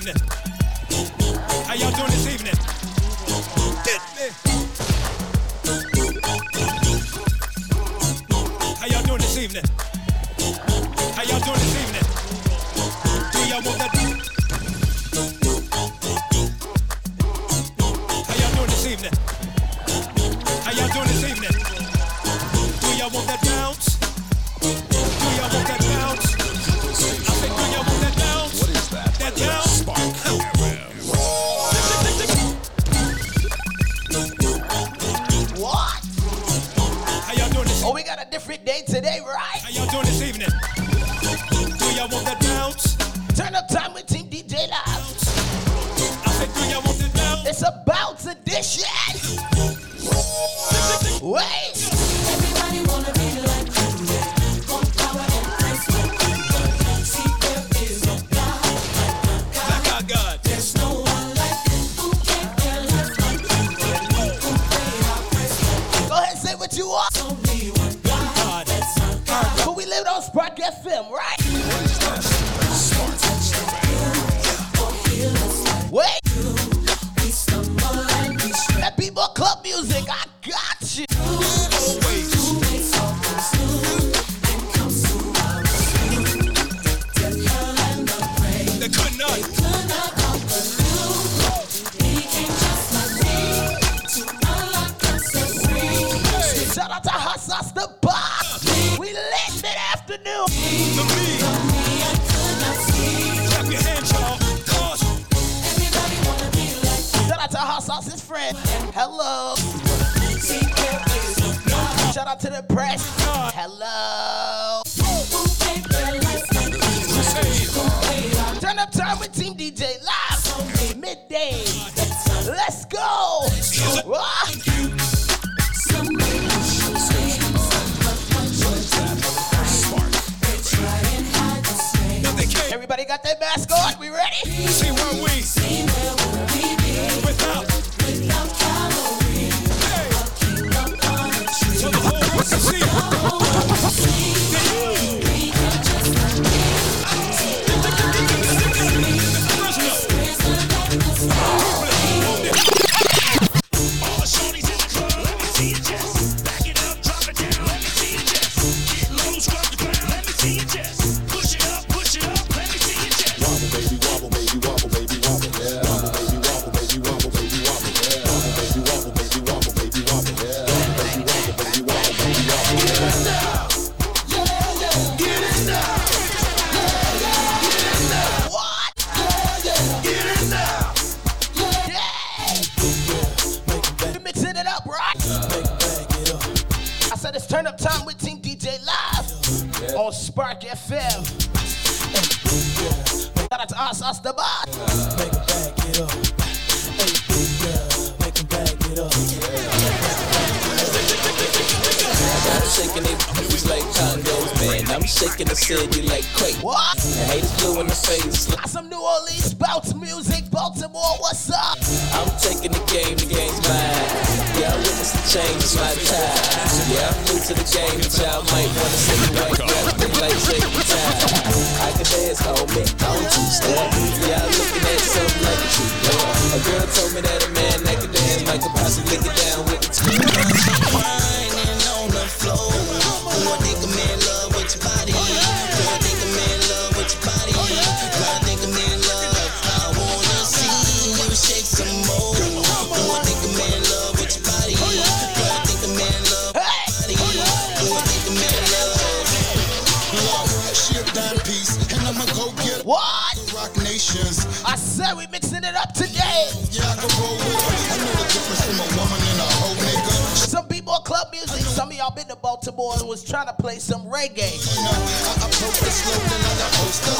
scream. Hello. Shout out to the press. Hello. was trying to play some reggae. I, I broke the I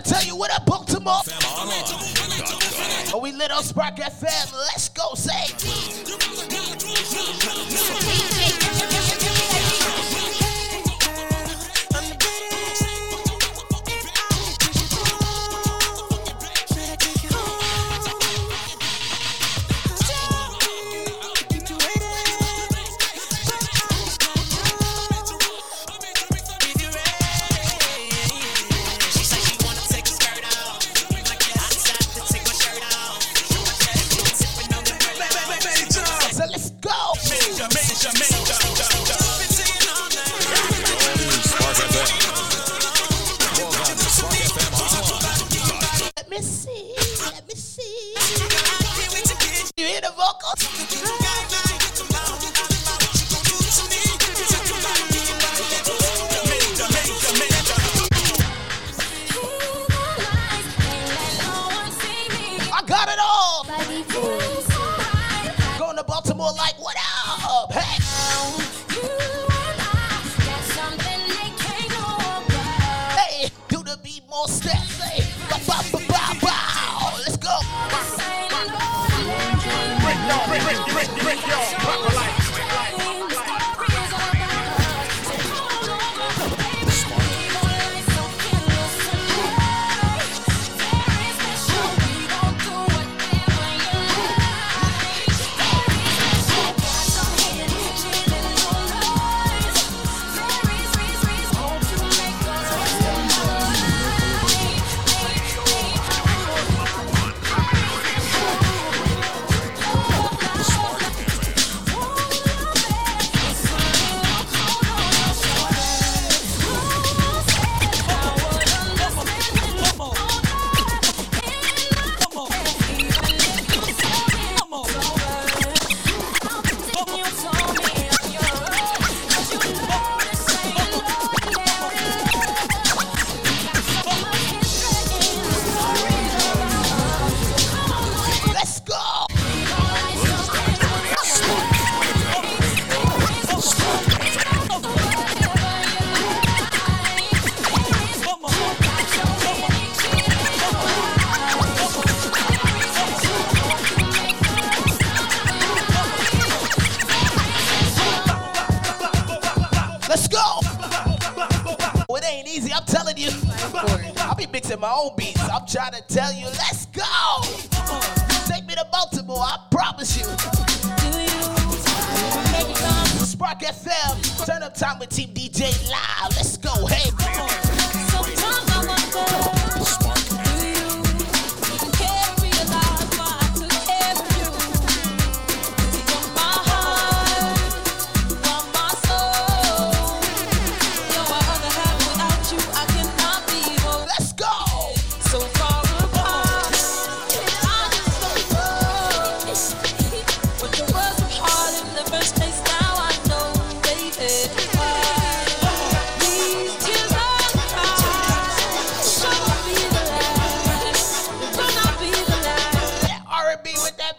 trying to tell you what up, Baltimore. Fam, oh, we little Spark FM. Let's go, say.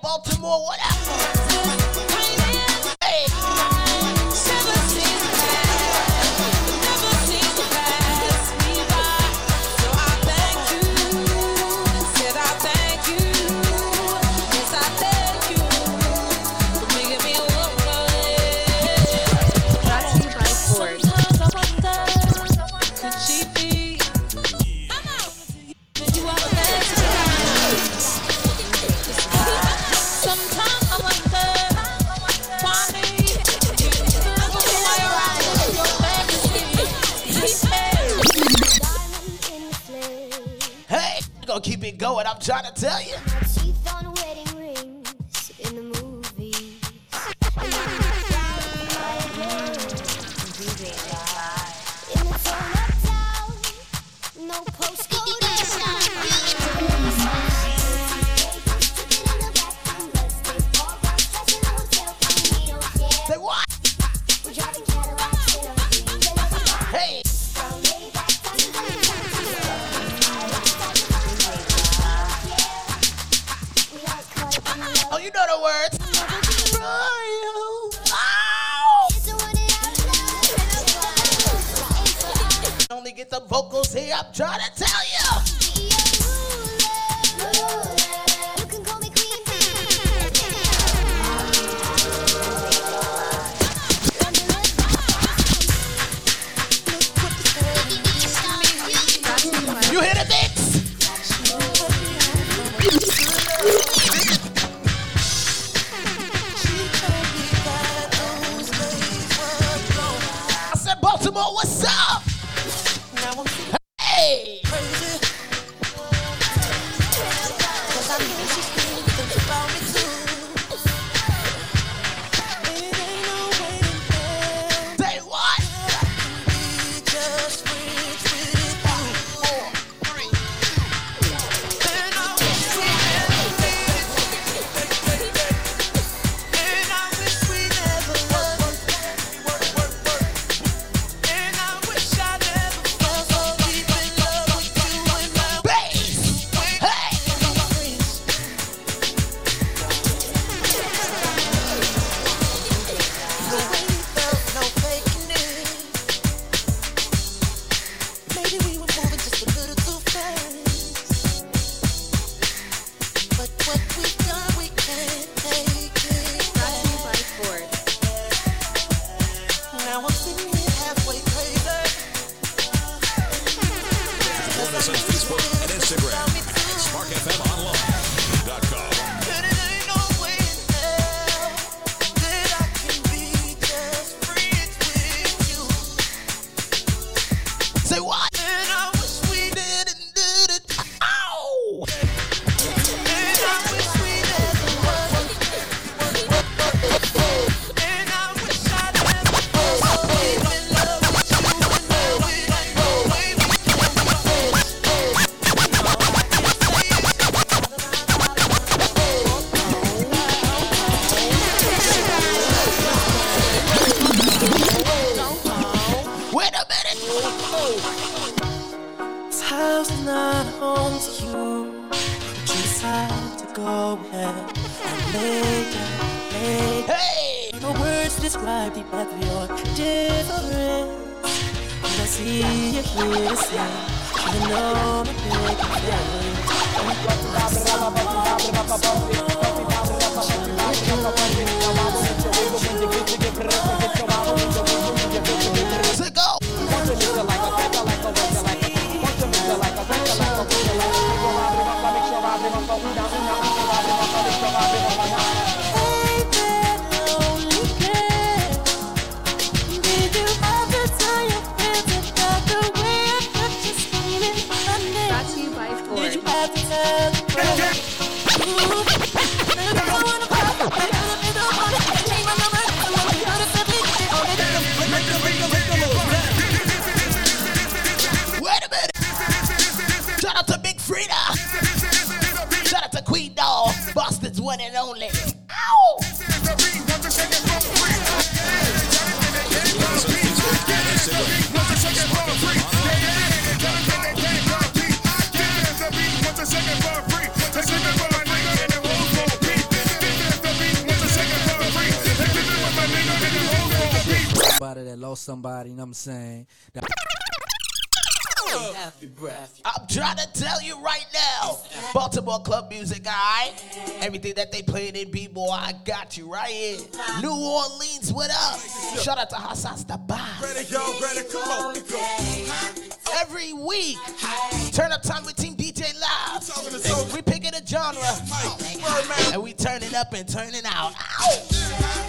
Baltimore, whatever. Baltimore, what's up? Hey! No words describe the path we are different. I see you here to say, you know me, baby. Gotta tell you right now. Baltimore club music, all right? Everything that they playing in B-More, I got you right here. New Orleans, what up? Shout out to Hassas the Boss. Every week, turn up time with Team DJ Live. We picking a genre, and we turning up and turning out. Ow.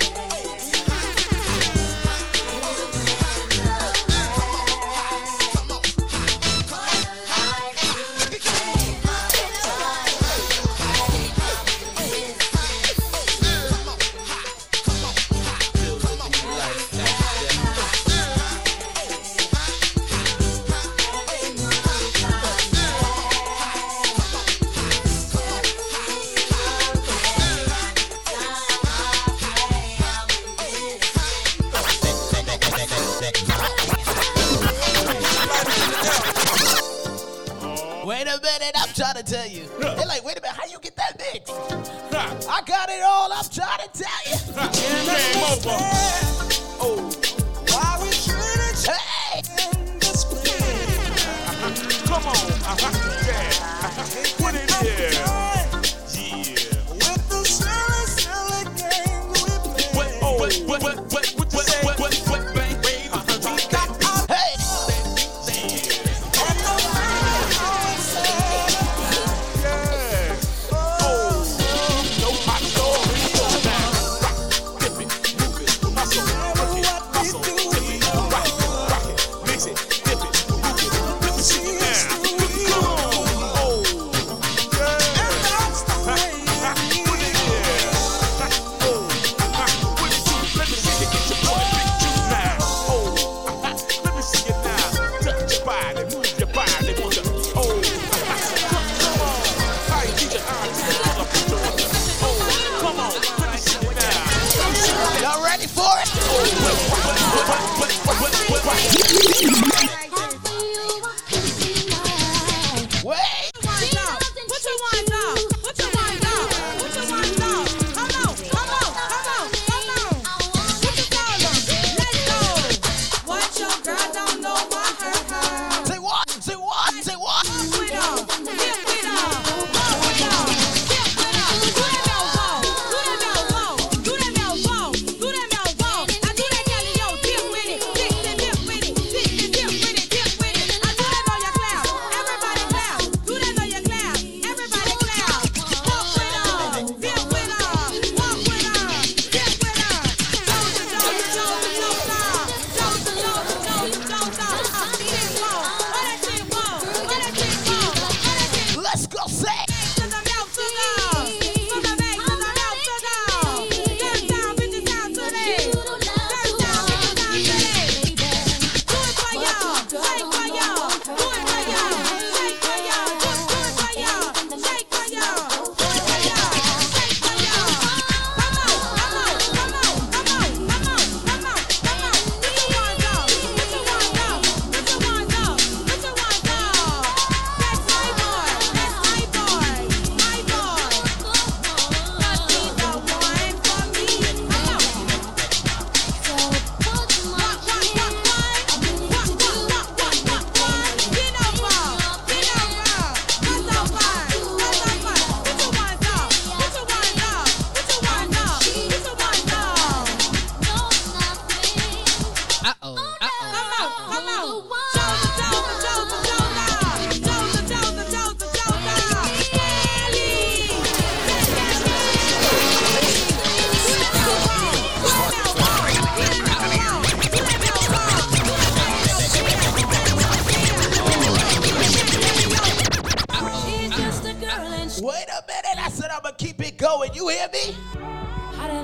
You hear me?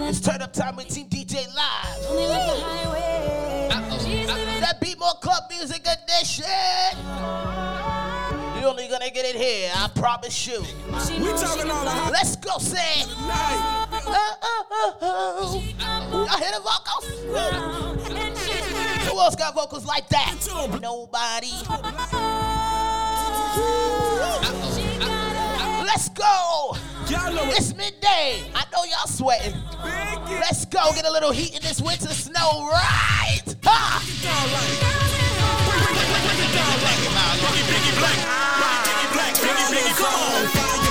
It's turn up time with Team DJ Live. That beat more club music edition. You're only gonna get it here, I promise you. We talking all the Let's go, say. Night. Oh, uh, oh, uh, oh, uh, oh. Y'all hear the vocals? Who else got vocals like that? Nobody. Uh-oh. Uh-oh. Let's go. It's midday. I know y'all sweating. Let's go get a little heat in this winter snow, right? Ha! DJ,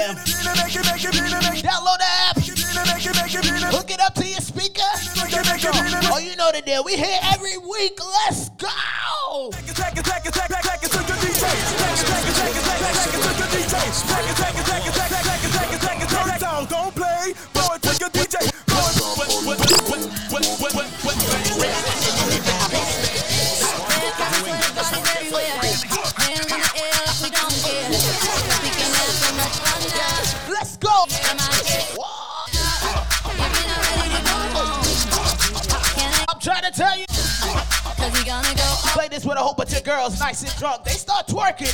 it, penny make it. Hook it up to your speaker. Oh, you know the deal. We here every week. Let's go. Take it, take it, it, take Bunch of girls, nice and drunk. They start twerking.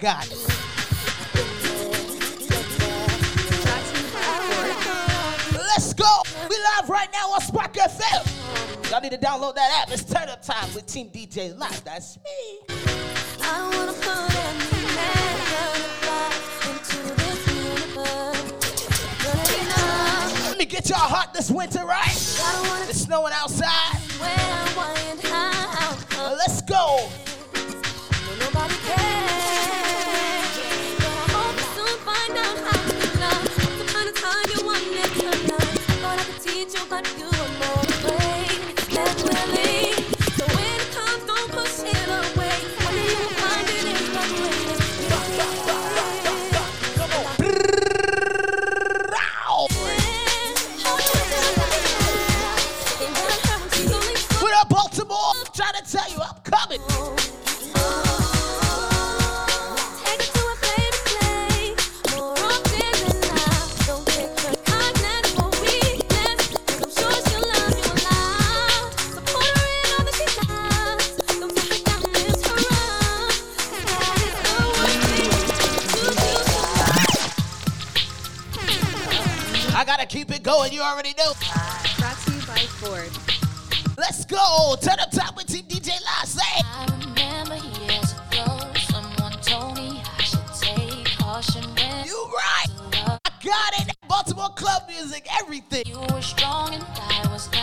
God. Let's go. We live right now on Spark FM. Y'all need to download that app. It's Turn Up Time with Team DJ Live. That's me. I wanna put Let me get y'all hot this winter, right? It's snowing outside. You right. I got it. Baltimore club music, everything. You were strong and I was.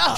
这样，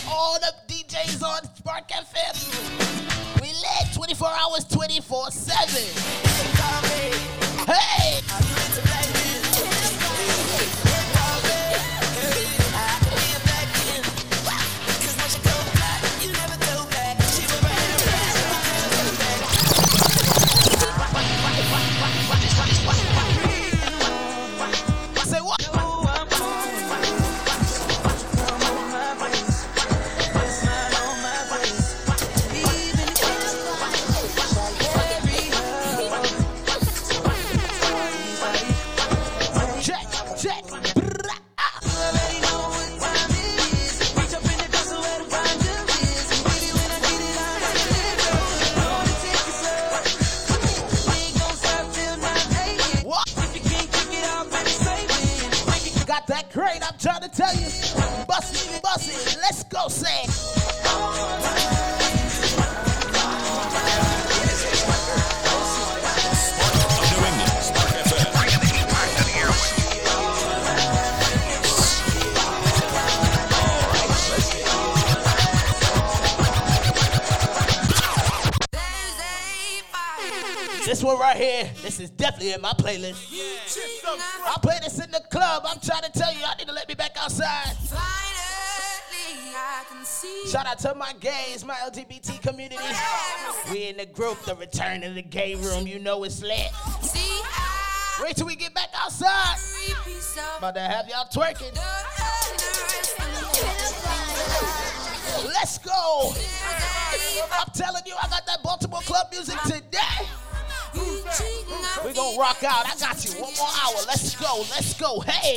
Shout out to my gays, my LGBT community. We in the group, the return of the gay room. You know it's lit. Wait till we get back outside. About to have y'all twerking. Let's go. I'm telling you, I got that Baltimore club music today. We gonna rock out. I got you. One more hour. Let's go. Let's go. Hey.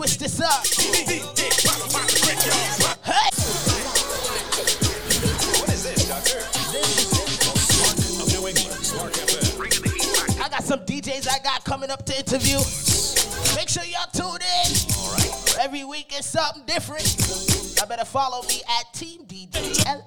This up. Hey! I got some DJs I got coming up to interview. Make sure y'all tune in. Every week it's something different. I better follow me at Team DJ L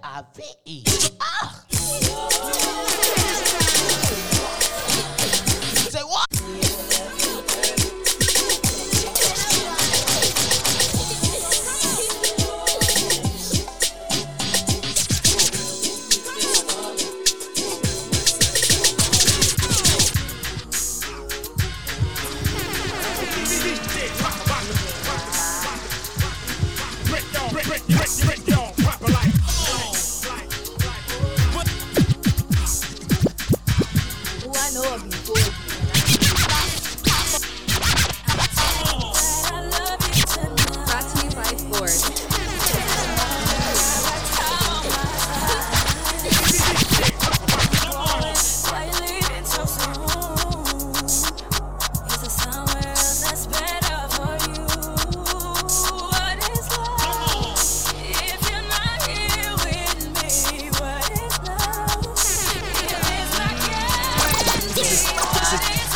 That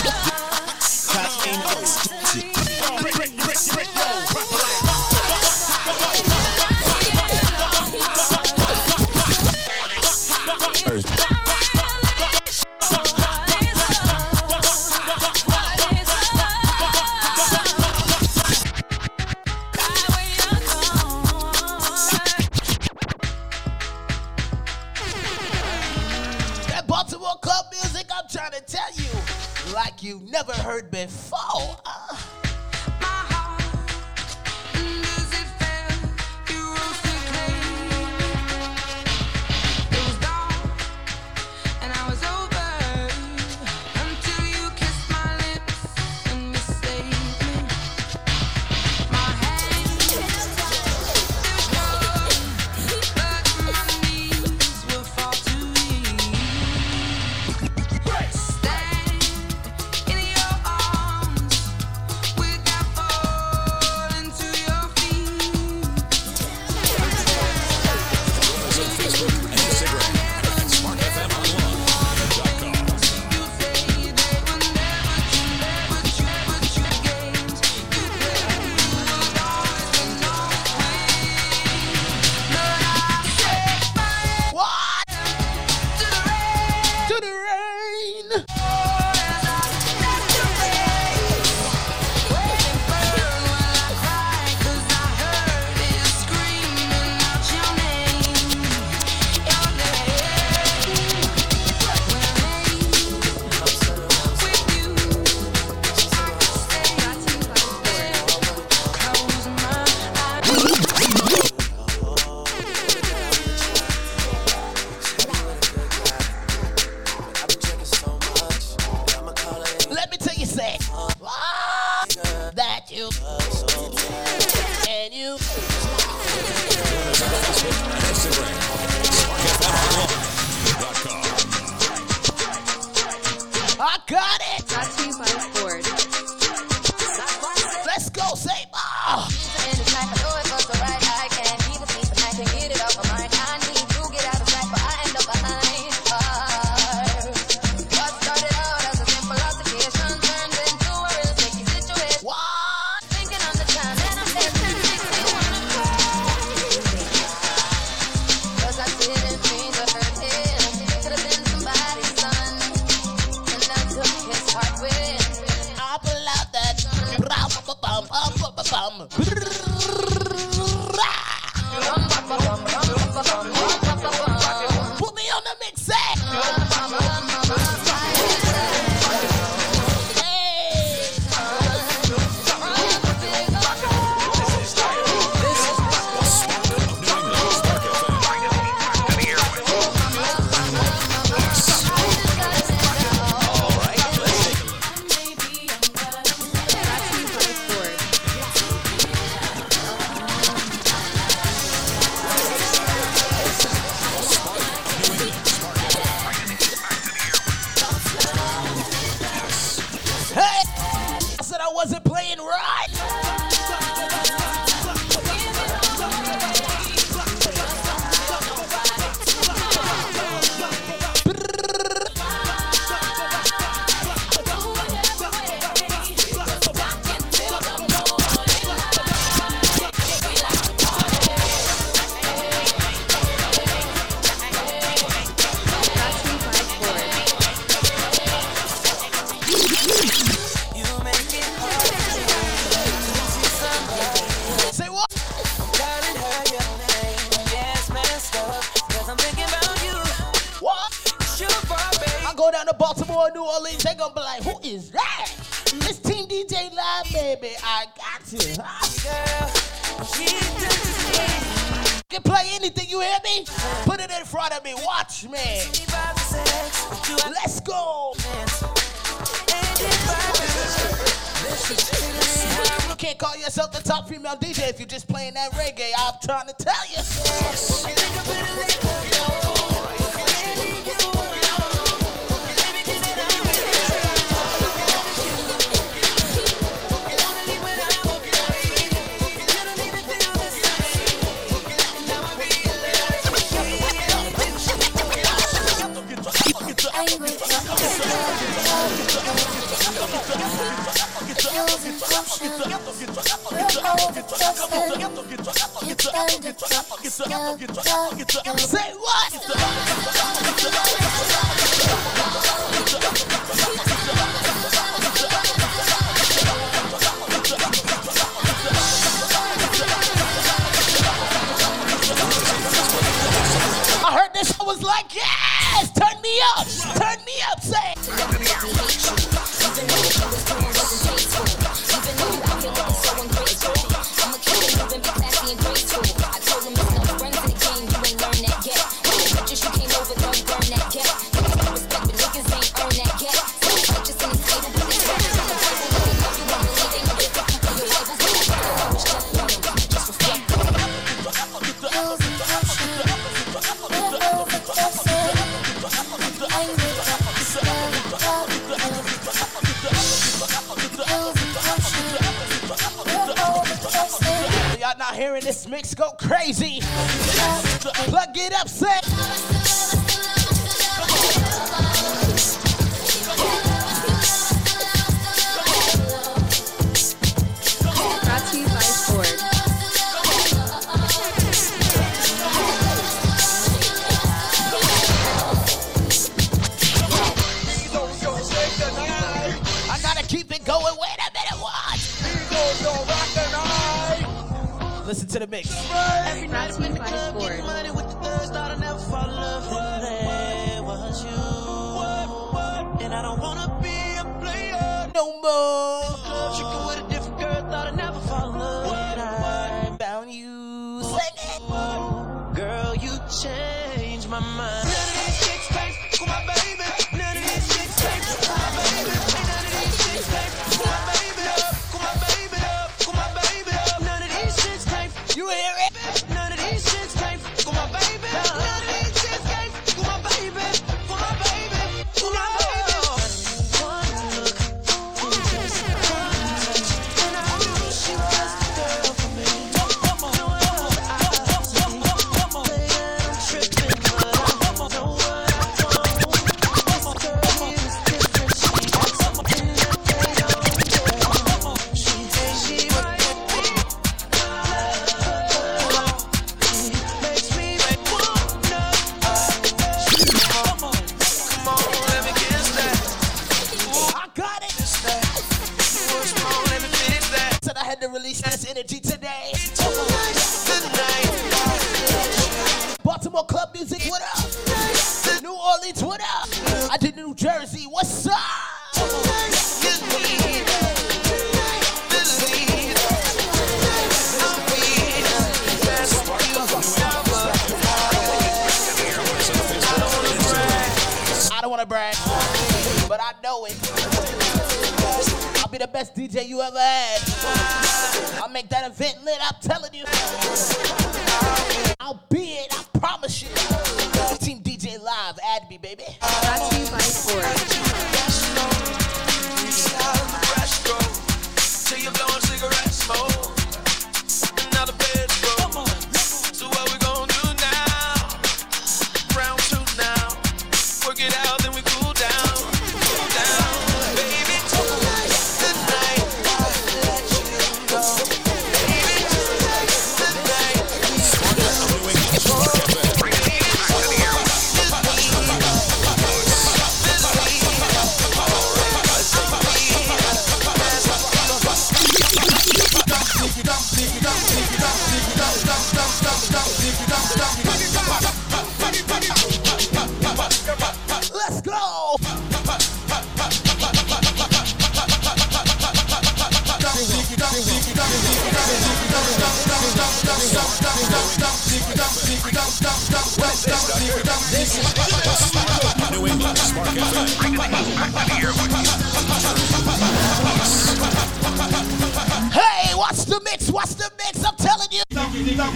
DJ if you're just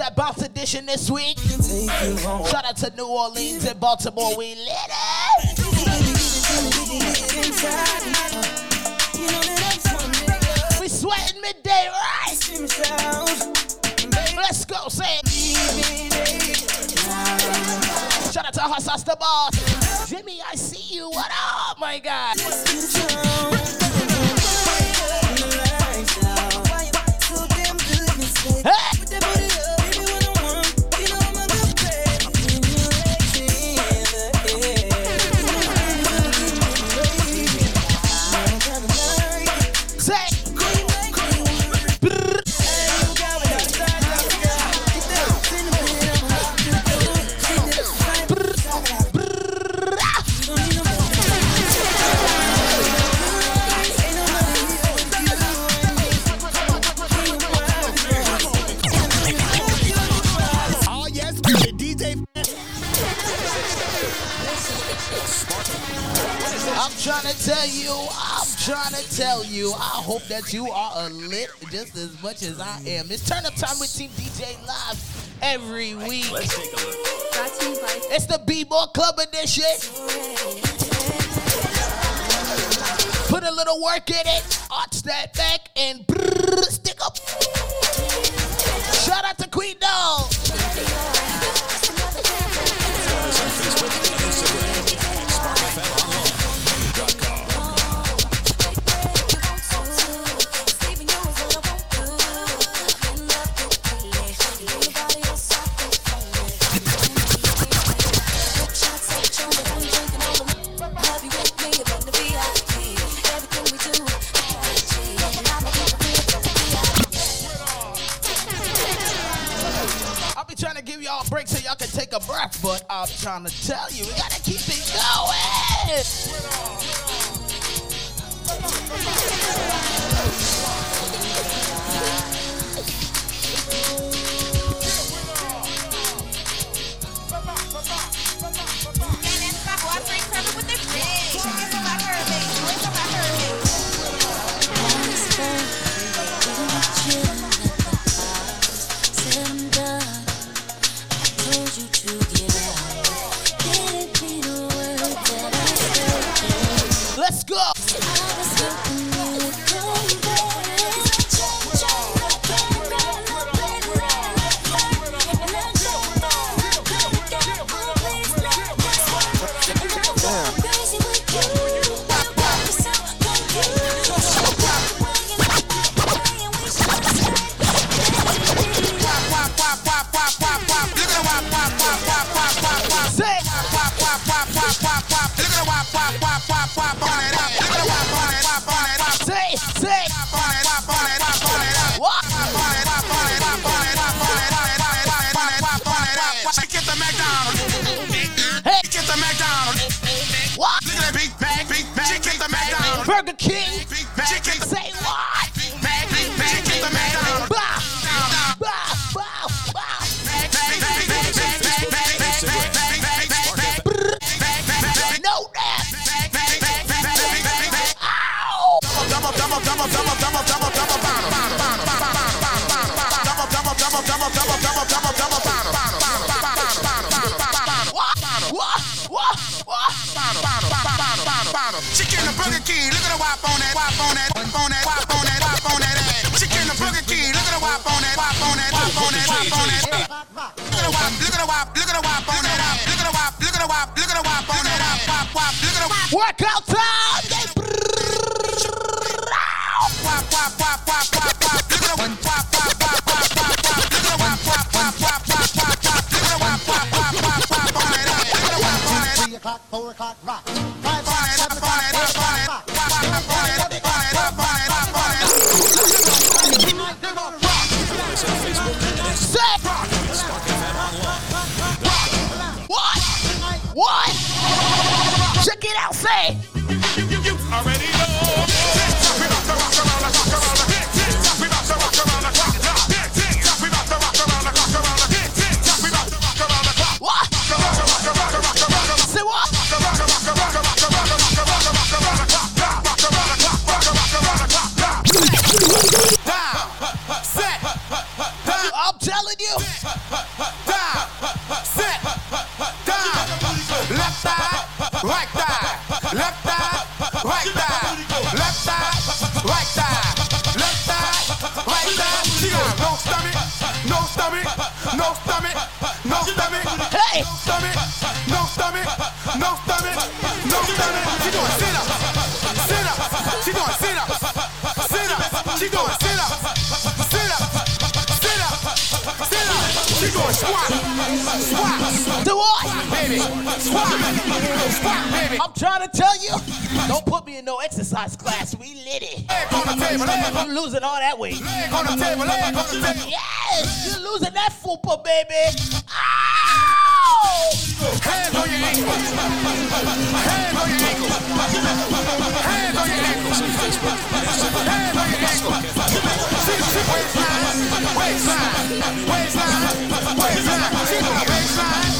that bounce edition this week. Shout out to New Orleans and Baltimore. We lit it. We sweating midday, right? Let's go, say it. Shout out to Huss the boss. Jimmy, I see you. What up, my God? Tell you, I'm trying to tell you, I hope that you are lit just as much as I am. It's turn up time with Team DJ Live every week. Brought to you by It's the B-Boy Club edition. Put a little work in it, arch that back, and brrr, stick up. Shout out to Queen Dog. take a breath, but I'm trying to tell you, we gotta keep it going. Chicken and Burger King, look at the wop on that, wop on that, wop on that, wop on that, wop on that. Chicken and Burger King, look at the wop on that, wop on that, wop on that, wop on that. Look at the wop, look at the wop, look at the wop on that, look at the wop, look at the wop, look at the wop on that, wop wop, look at the wop. Workout time. put me in no exercise class. We lit it. You losing all that weight. Yes, you're losing that fupa, baby. Ow! Hands on your ankles. Hands on your ankles. Hands on your ankles. Hands on your ankles. Waistline, waistline, waistline, waistline. Waistline.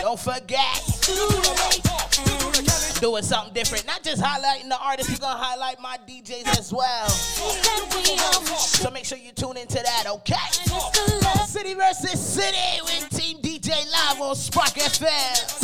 Don't forget. Doing something different. Not just highlighting the artists, we're gonna highlight my DJs as well. So make sure you tune into that, okay? City versus City with Team DJ Live on Spark FM.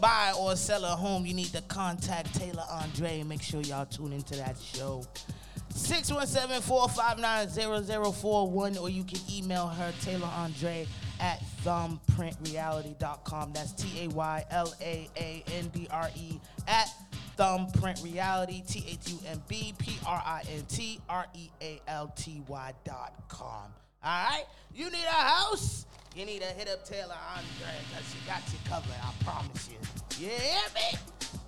Buy or sell a home, you need to contact Tayla Andre. Make sure y'all tune into that show. 617-459-0041 or you can email her Tayla Andre at thumbprintrealty.com. That's T-A-Y-L-A-A-N-D-R-E at thumbprint realty T-H-U-M-B-P-R-I-N-T-R-E-A-L-T-Y dot com. All right? You need a house? You need to hit up Tayla Andre because she got you covered. I promise you. You hear me?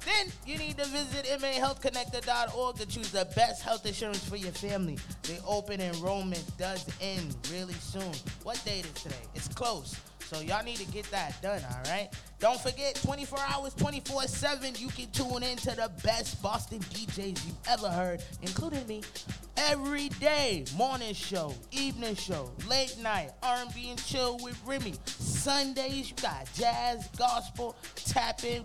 Then you need to visit mahealthconnector.org to choose the best health insurance for your family. The open enrollment does end really soon. What date is today? It's close. So y'all need to get that done, all right? Don't forget, 24 hours, 24-7, you can tune in to the best Boston DJs you've ever heard, including me. Every day, morning show, evening show, late night, R&B and chill with Remy. Sundays, you got jazz, gospel, tap in,